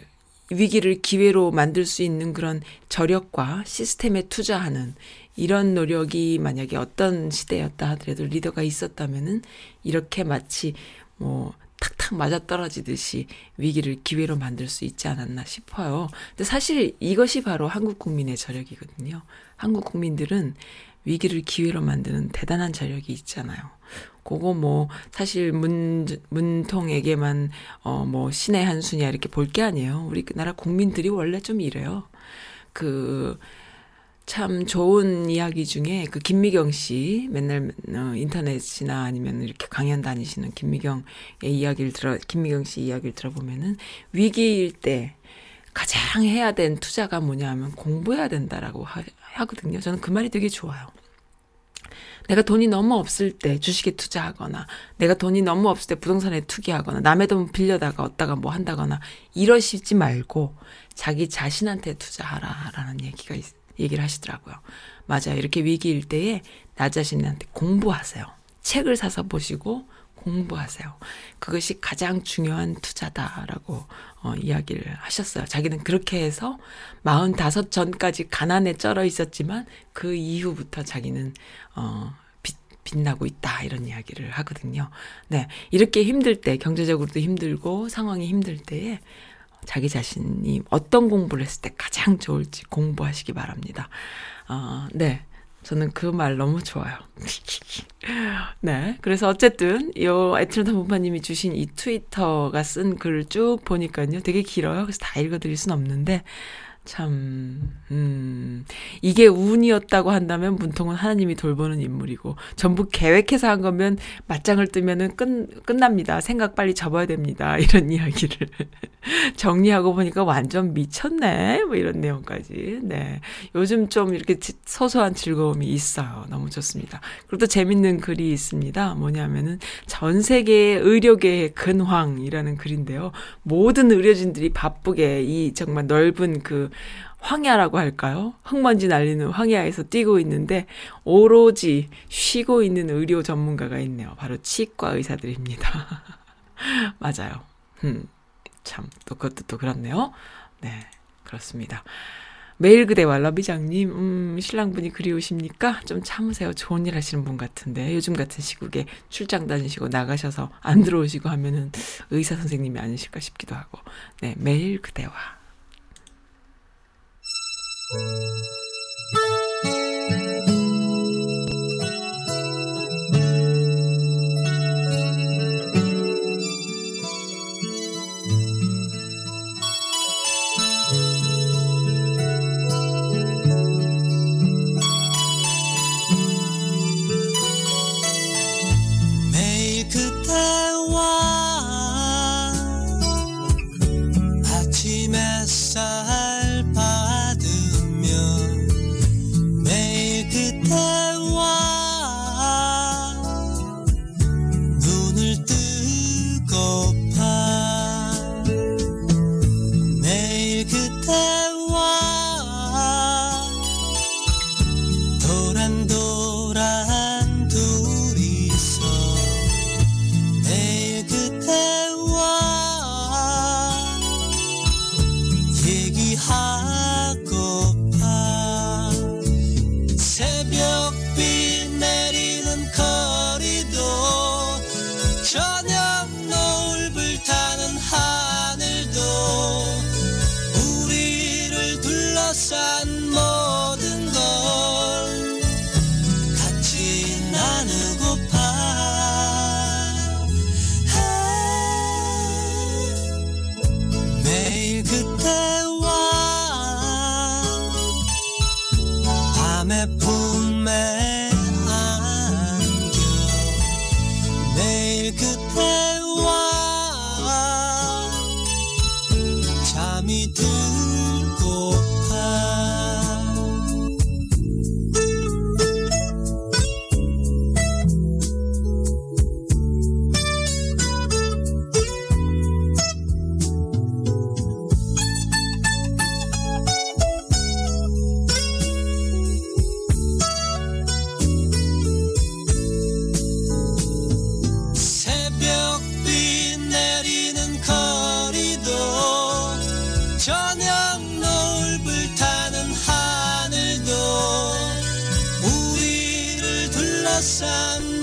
위기를 기회로 만들 수 있는 그런 저력과 시스템에 투자하는 이런 노력이 만약에 어떤 시대였다 하더라도 리더가 있었다면은 이렇게 마치 뭐 탁탁 맞아 떨어지듯이 위기를 기회로 만들 수 있지 않았나 싶어요. 근데 사실 이것이 바로 한국 국민의 저력이거든요. 한국 국민들은 위기를 기회로 만드는 대단한 저력이 있잖아요. 그거 뭐 사실 문 문통에게만 어 뭐 신의 한 수냐 이렇게 볼 게 아니에요. 우리 나라 국민들이 원래 좀 이래요. 그 참 좋은 이야기 중에 그 김미경 씨 맨날 어, 인터넷이나 아니면 이렇게 강연 다니시는 김미경의 이야기를 들어 김미경 씨 이야기를 들어보면은 위기일 때 가장 해야 된 투자가 뭐냐면 공부해야 된다라고 하, 하거든요. 저는 그 말이 되게 좋아요. 내가 돈이 너무 없을 때 주식에 투자하거나 내가 돈이 너무 없을 때 부동산에 투기하거나 남의 돈 빌려다가 얻다가 뭐 한다거나 이러시지 말고 자기 자신한테 투자하라라는 얘기가 있, 얘기를 하시더라고요. 맞아요. 이렇게 위기일 때에 나 자신한테 공부하세요. 책을 사서 보시고 공부하세요. 그것이 가장 중요한 투자다라고 어, 이야기를 하셨어요. 자기는 그렇게 해서 45 전까지 가난에 쩔어 있었지만 그 이후부터 자기는 어, 빛, 빛나고 있다 이런 이야기를 하거든요. 네, 이렇게 힘들 때 경제적으로도 힘들고 상황이 힘들 때에 자기 자신이 어떤 공부를 했을 때 가장 좋을지 공부하시기 바랍니다. 어, 네. 저는 그 말 너무 좋아요. 네. 그래서 어쨌든, 요, 에트론타 본파님이 주신 이 트위터가 쓴 글을 쭉 보니까요. 되게 길어요. 그래서 다 읽어드릴 순 없는데, 참, 음, 이게 운이었다고 한다면 문통은 하나님이 돌보는 인물이고, 전부 계획해서 한 거면 맞짱을 뜨면은 끝, 끝납니다. 생각 빨리 접어야 됩니다. 이런 이야기를 정리하고 보니까 완전 미쳤네. 뭐 이런 내용까지. 네. 요즘 좀 이렇게 소소한 즐거움이 있어요. 너무 좋습니다. 그리고 또 재밌는 글이 있습니다. 뭐냐면은 전 세계의 의료계의 근황이라는 글인데요. 모든 의료진들이 바쁘게 이 정말 넓은 그 황야라고 할까요? 흙먼지 날리는 황야에서 뛰고 있는데 오로지 쉬고 있는 의료 전문가가 있네요. 바로 치과 의사들입니다. 맞아요. 음, 참, 또 그것도 또 그렇네요. 네, 그렇습니다. 매일 그대와 러비장님, 음, 신랑분이 그리우십니까? 좀 참으세요. 좋은 일 하시는 분 같은데. 요즘 같은 시국에 출장 다니시고 나가셔서 안 들어오시고 하면은 의사 선생님이 아니실까 싶기도 하고. 네, 매일 그대와. 햇살 None.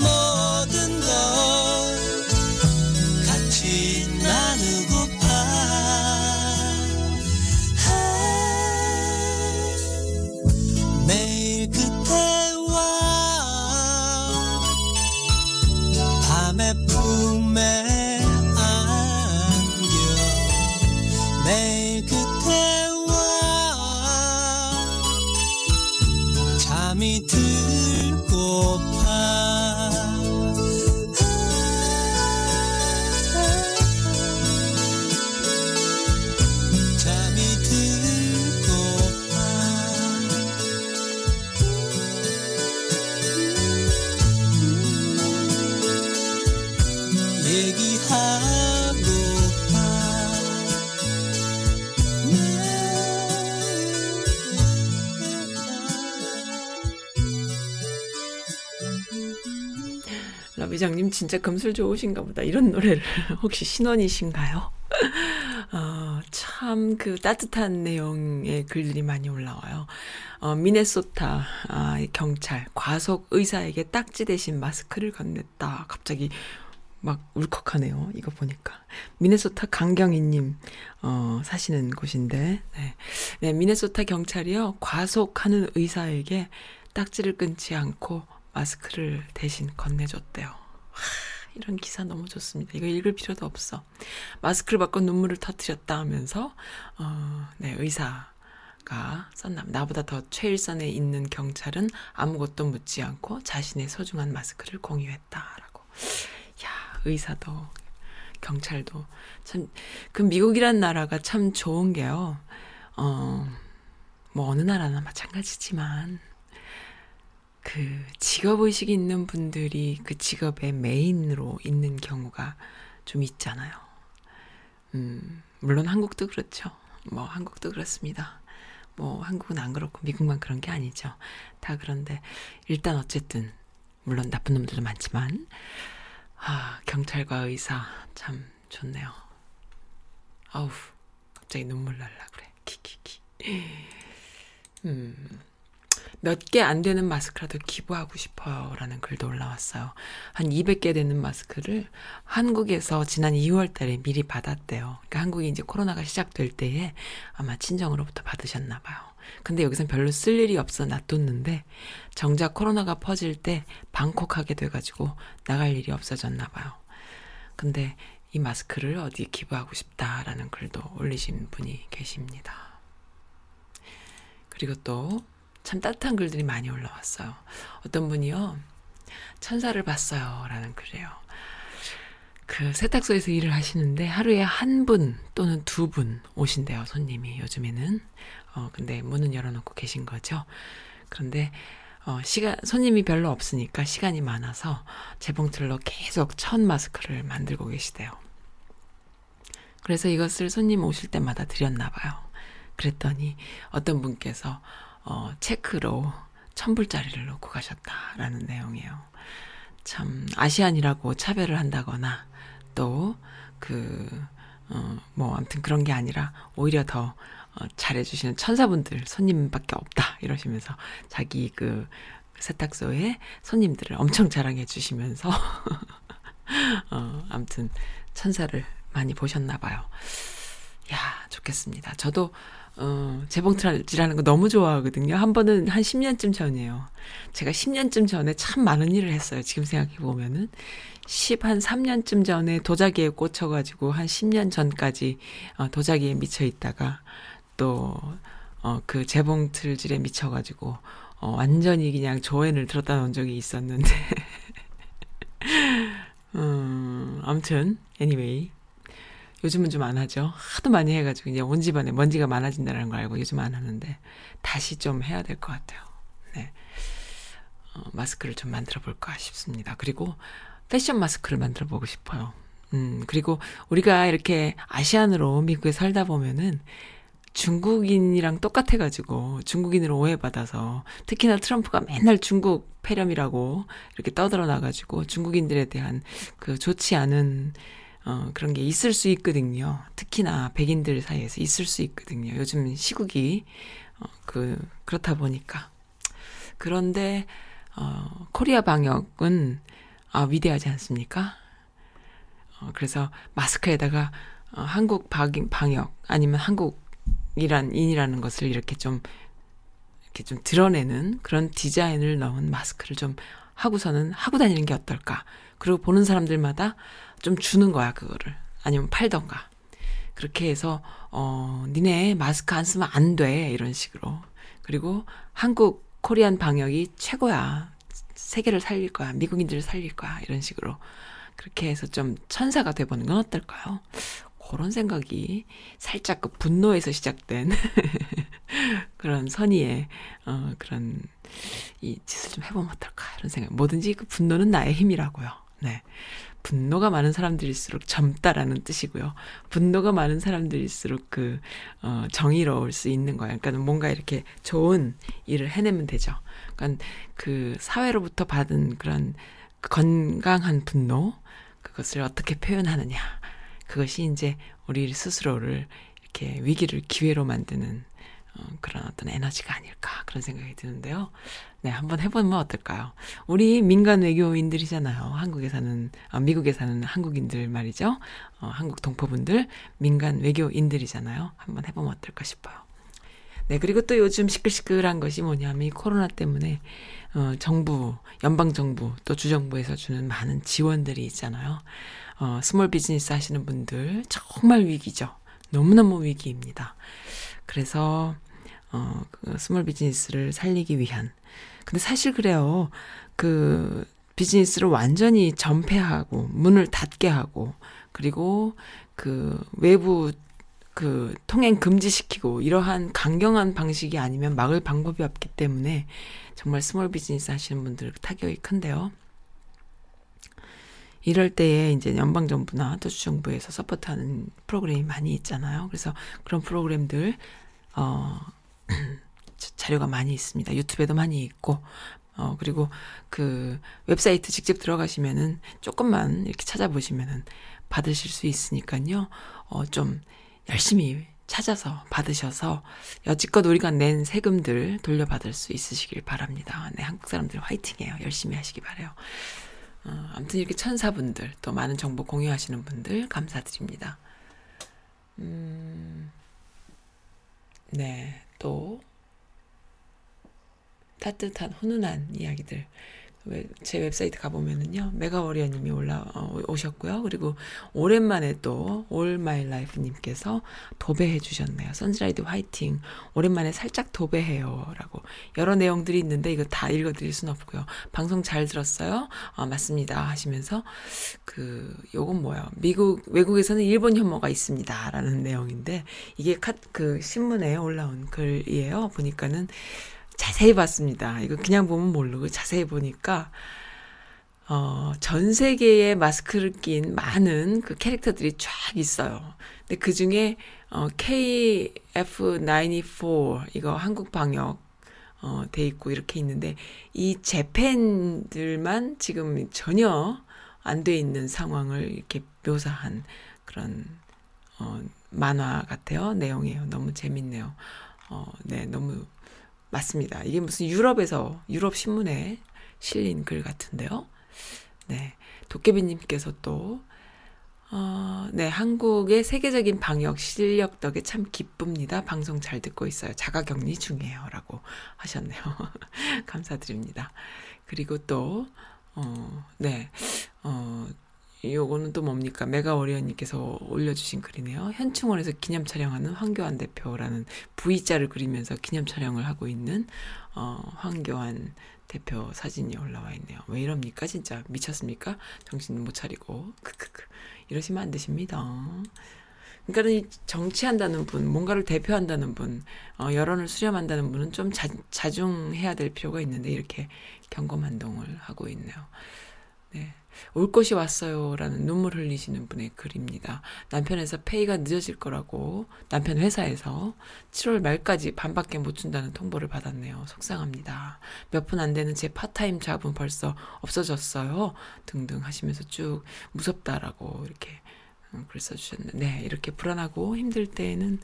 라비장님 진짜 금술 좋으신가 보다. 이런 노래를 혹시 신원이신가요? 어, 참 그 따뜻한 내용의 글들이 많이 올라와요. 어, 미네소타 아, 경찰 과속 의사에게 딱지 대신 마스크를 건넸다. 갑자기 막 울컥하네요. 이거 보니까. 미네소타 강경희님, 어, 사시는 곳인데, 네. 네, 미네소타 경찰이요. 과속하는 의사에게 딱지를 끊지 않고 마스크를 대신 건네줬대요. 하, 이런 기사 너무 좋습니다. 이거 읽을 필요도 없어. 마스크를 받고 눈물을 터뜨렸다 하면서, 어, 네, 의사가 썼나, 나보다 더 최일선에 있는 경찰은 아무것도 묻지 않고 자신의 소중한 마스크를 공유했다라고. 야, 의사도, 경찰도. 참, 그 미국이란 나라가 참 좋은 게요. 어, 뭐 어느 나라나 마찬가지지만, 그 직업의식이 있는 분들이 그 직업의 메인으로 있는 경우가 좀 있잖아요. 음, 물론 한국도 그렇죠. 뭐 한국도 그렇습니다. 뭐 한국은 안 그렇고 미국만 그런 게 아니죠. 다 그런데 일단 어쨌든 물론 나쁜 놈들도 많지만 아, 경찰과 의사 참 좋네요. 아우 갑자기 눈물 날라 그래. 키키키. 음. 몇 개 안 되는 마스크라도 기부하고 싶어요. 라는 글도 올라왔어요. 한 200개 되는 마스크를 한국에서 지난 2월 달에 미리 받았대요. 그러니까 한국이 이제 코로나가 시작될 때에 아마 친정으로부터 받으셨나 봐요. 근데 여기선 별로 쓸 일이 없어 놔뒀는데 정작 코로나가 퍼질 때 방콕하게 돼가지고 나갈 일이 없어졌나 봐요. 근데 이 마스크를 어디 기부하고 싶다라는 글도 올리신 분이 계십니다. 그리고 또 참 따뜻한 글들이 많이 올라왔어요. 어떤 분이요. 천사를 봤어요. 라는 글이에요. 그 세탁소에서 일을 하시는데 하루에 한 분 또는 두 분 오신대요. 손님이 요즘에는. 어, 근데 문은 열어놓고 계신 거죠. 그런데 어, 시간, 손님이 별로 없으니까 시간이 많아서 재봉틀로 계속 천 마스크를 만들고 계시대요. 그래서 이것을 손님 오실 때마다 드렸나 봐요. 그랬더니 어떤 분께서 어, 체크로 천불짜리를 놓고 가셨다라는 내용이에요. 참 아시안이라고 차별을 한다거나 또그 어, 뭐 아무튼 그런 게 아니라 오히려 더 어, 잘해주시는 천사분들 손님밖에 없다 이러시면서 자기 그 세탁소에 손님들을 엄청 자랑해 주시면서 어, 아무튼 천사를 많이 보셨나 봐요. 야 좋겠습니다. 저도 어, 재봉틀질하는 거 너무 좋아하거든요. 한 번은 한 10년쯤 전이에요. 제가 10년쯤 전에 참 많은 일을 했어요. 지금 생각해 보면은 10, 한 3년쯤 전에 도자기에 꽂혀 가지고 한 10년 전까지 어, 도자기에 미쳐 있다가 또, 어, 그 재봉틀질에 미쳐 가지고, 어, 완전히 그냥 조앤을 들었다 놓은 적이 있었는데. 음, 아무튼, anyway. 요즘은 좀 안 하죠. 하도 많이 해가지고 이제 온 집안에 먼지가 많아진다는 걸 알고 요즘 안 하는데 다시 좀 해야 될 것 같아요. 네. 어, 마스크를 좀 만들어 볼까 싶습니다. 그리고 패션 마스크를 만들어 보고 싶어요. 음, 그리고 우리가 이렇게 아시안으로 미국에 살다 보면은 중국인이랑 똑같아가지고 중국인으로 오해받아서 특히나 트럼프가 맨날 중국 폐렴이라고 이렇게 떠들어 놔가지고 중국인들에 대한 그 좋지 않은 어, 그런 게 있을 수 있거든요. 특히나 백인들 사이에서 있을 수 있거든요. 요즘 시국이, 어, 그, 그렇다 보니까. 그런데, 어, 코리아 방역은, 아, 위대하지 않습니까? 어, 그래서 마스크에다가, 어, 한국 방역, 아니면 한국이란, 인이라는 것을 이렇게 좀, 이렇게 좀 드러내는 그런 디자인을 넣은 마스크를 좀 하고서는 하고 다니는 게 어떨까. 그리고 보는 사람들마다 좀 주는 거야, 그거를. 아니면 팔던가. 그렇게 해서, 어, 니네 마스크 안 쓰면 안 돼. 이런 식으로. 그리고 한국, 코리안 방역이 최고야. 세계를 살릴 거야. 미국인들을 살릴 거야. 이런 식으로. 그렇게 해서 좀 천사가 돼보는 건 어떨까요? 그런 생각이 살짝 그 분노에서 시작된 그런 선의의 어 그런 이 짓을 좀 해보면 어떨까 이런 생각. 뭐든지 그 분노는 나의 힘이라고요. 네. 분노가 많은 사람들일수록 젊다라는 뜻이고요. 분노가 많은 사람들일수록 그, 어, 정의로울 수 있는 거예요. 그러니까 뭔가 이렇게 좋은 일을 해내면 되죠. 그러니까 그 사회로부터 받은 그런 건강한 분노, 그것을 어떻게 표현하느냐. 그것이 이제 우리 스스로를 이렇게 위기를 기회로 만드는 어, 그런 어떤 에너지가 아닐까 그런 생각이 드는데요. 네, 한번 해보면 어떨까요? 우리 민간 외교인들이잖아요. 한국에 사는, 어, 미국에 사는 한국인들 말이죠. 어, 한국 동포분들, 민간 외교인들이잖아요. 한번 해보면 어떨까 싶어요. 네, 그리고 또 요즘 시끌시끌한 것이 뭐냐면 이 코로나 때문에 어, 정부, 연방 정부 또 주정부에서 주는 많은 지원들이 있잖아요. 어, small business 하시는 분들 정말 위기죠. 너무너무 위기입니다. 그래서 어, 그 small business를 살리기 위한 근데 사실 그래요. 그 비즈니스를 완전히 전폐하고 문을 닫게 하고 그리고 그 외부 그 통행 금지시키고 이러한 강경한 방식이 아니면 막을 방법이 없기 때문에 정말 small business 하시는 분들 타격이 큰데요. 이럴 때에 이제 연방정부나 또 주정부에서 support하는 프로그램이 많이 있잖아요. 그래서 그런 프로그램들, 어, 자료가 많이 있습니다. 유튜브에도 많이 있고, 어, 그리고 그 웹사이트 직접 들어가시면은 조금만 이렇게 찾아보시면은 받으실 수 있으니까요. 어, 좀 열심히 찾아서 받으셔서 여지껏 우리가 낸 세금들 돌려받을 수 있으시길 바랍니다. 네, 한국 사람들 화이팅해요. 열심히 하시기 바래요. 어, 아무튼 이렇게 천사분들 또 많은 정보 공유하시는 분들 감사드립니다. 음, 네, 또 따뜻한 훈훈한 이야기들 제 웹사이트 가보면은요, Mega Warrior님이 올라, 어, 오셨고요. 그리고 오랜만에 또, All My Life님께서 도배해 주셨네요. 선즈라이드 화이팅. 오랜만에 살짝 도배해요. 라고. 여러 내용들이 있는데 이거 다 읽어드릴 순 없고요. 방송 잘 들었어요? 어, 맞습니다. 하시면서, 그, 요건 뭐예요? 미국, 외국에서는 일본 혐오가 있습니다. 라는 내용인데, 이게 카, 그, 신문에 올라온 글이에요. 보니까는, 자세히 봤습니다. 이거 그냥 보면 모르고 자세히 보니까 어, 전 세계에 마스크를 낀 많은 그 캐릭터들이 쫙 있어요. 근데 그 중에 어, KF94 이거 한국 방역 어, 돼 있고 이렇게 있는데 이 재팬들만 지금 전혀 안 돼 있는 상황을 이렇게 묘사한 그런 어, 만화 같아요. 내용이에요. 너무 재밌네요. 어, 네, 너무 맞습니다. 이게 무슨 유럽에서 유럽 신문에 실린 글 같은데요. 네. 도깨비님께서 또, 어, 네, 한국의 세계적인 방역 실력 덕에 참 기쁩니다. 방송 잘 듣고 있어요. 자가 격리 중이에요. 라고 하셨네요. 감사드립니다. 그리고 또, 어, 네, 어, 요거는 또 뭡니까? 메가워리어님께서 올려주신 글이네요. 현충원에서 기념 촬영하는 황교안 대표라는 V자를 그리면서 기념 촬영을 하고 있는, 어, 황교안 대표 사진이 올라와 있네요. 왜 이럽니까? 진짜 미쳤습니까? 정신 못 차리고. 크크크. 이러시면 안 되십니다. 그러니까 정치한다는 분, 뭔가를 대표한다는 분, 어, 여론을 수렴한다는 분은 좀 자, 자중해야 될 필요가 있는데 이렇게 경거망동을 하고 있네요. 네. 올 것이 왔어요라는 눈물 흘리시는 분의 글입니다. 남편에서 pay가 늦어질 거라고 남편 회사에서 7월 말까지 반밖에 못 준다는 통보를 받았네요. 속상합니다. 몇 분 안 되는 제 part-time job은 벌써 없어졌어요. 등등 하시면서 쭉 무섭다라고 이렇게 음, 글 써주셨는데 네, 이렇게 불안하고 힘들 때에는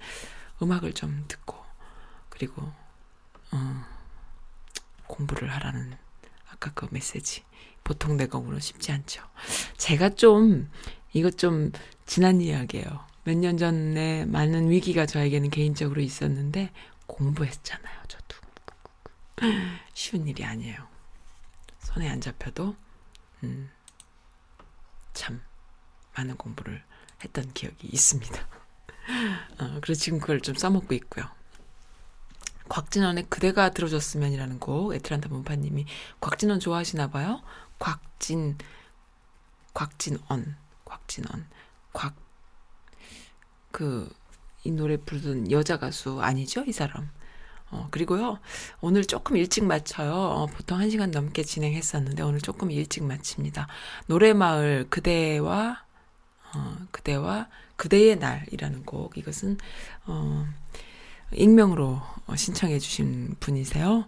음악을 좀 듣고 그리고 어, 공부를 하라는 아까 그 메시지 보통 내공으로 쉽지 않죠. 제가 좀, 이것 좀 지난 이야기예요. 몇 년 전에 많은 위기가 저에게는 개인적으로 있었는데 공부했잖아요, 저도. 쉬운 일이 아니에요. 손에 안 잡혀도, 음, 참, 많은 공부를 했던 기억이 있습니다. 어, 그래서 지금 그걸 좀 써먹고 있고요. 곽진원의 그대가 들어줬으면이라는 곡 에트란타 문파님이 곽진원 좋아하시나 봐요. 곽진 곽진언 곽진언. 곽 그 이 노래 부르던 여자 가수 아니죠 이 사람? 어 그리고요 오늘 조금 일찍 마쳐요. 어, 보통 한 시간 넘게 진행했었는데 오늘 조금 일찍 마칩니다. 노래마을 그대와 어 그대와 그대의 날이라는 곡. 이것은 어 익명으로 신청해 주신 분이세요.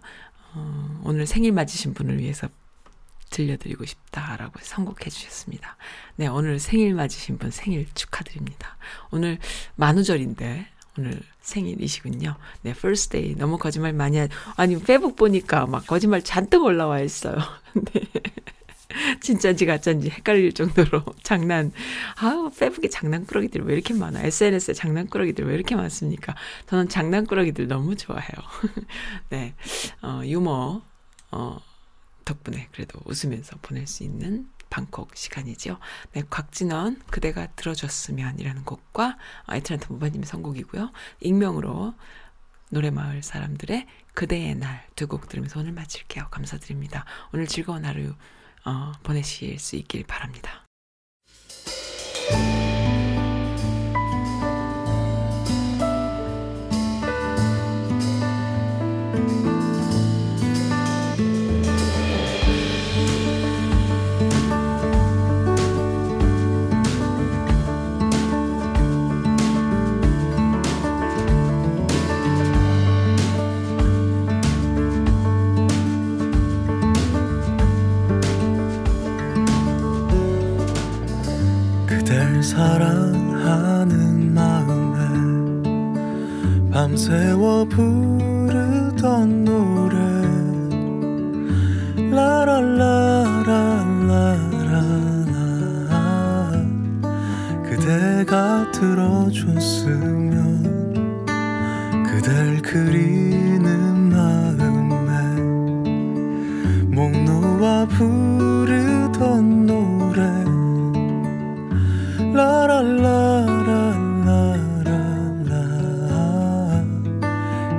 어, 오늘 생일 맞으신 분을 위해서 들려드리고 싶다라고 선곡해 주셨습니다. 네, 오늘 생일 맞으신 분 생일 축하드립니다. 오늘 만우절인데 오늘 생일이시군요. 네, first day. 너무 거짓말 많이 하, 아니, 페북 보니까 막 거짓말 잔뜩 올라와 있어요. 네. 진짜인지 가짜인지 헷갈릴 정도로 장난, 아 페북에 장난꾸러기들 왜 이렇게 많아? SNS에 장난꾸러기들 왜 이렇게 많습니까? 저는 장난꾸러기들 너무 좋아해요. 네, 어, 유머, 어, 덕분에 그래도 웃으면서 보낼 수 있는 방콕 시간이죠. 네, 곽진원 그대가 들어줬으면이라는 곡과 에트란트 모바님의 선곡이고요. 익명으로 노래마을 사람들의 그대의 날 두 곡 들으면서 오늘 마칠게요. 감사드립니다. 오늘 즐거운 하루 어, 보내실 수 있길 바랍니다. 사랑하는 마음에 밤새워 부르던 노래. 라라라라라라. 그대가 들어줬으면 그댈 그리는 마음에 목 놓아 부르던 라라라라라라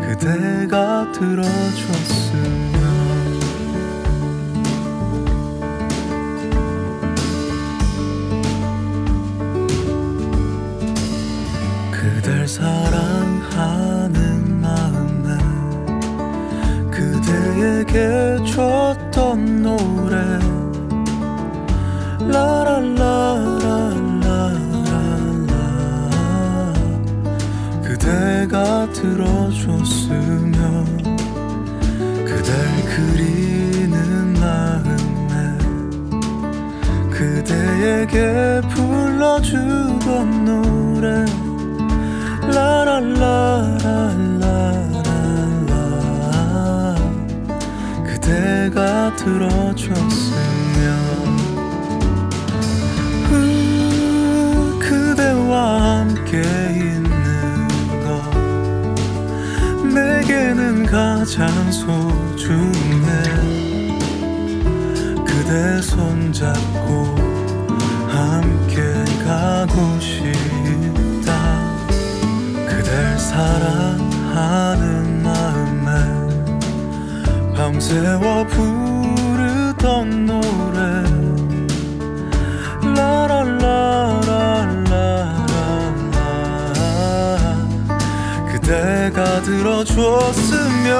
그대가 들어줬으면 그댈 사랑하는 마음에 그대에게 줬던 노래 라라라라라라 그대가 들어줬으면 그댈 그리는 마음에 그대에게 불러주던 노래. 라라라라라라. 그대가 들어줬으면 후, 그대와 함께 가장 소중해 그대 손잡고 함께 가고 싶다. 그댈 사랑하는 마음에 밤새워 부르던 노래. 라라라 그대가 들어줬으면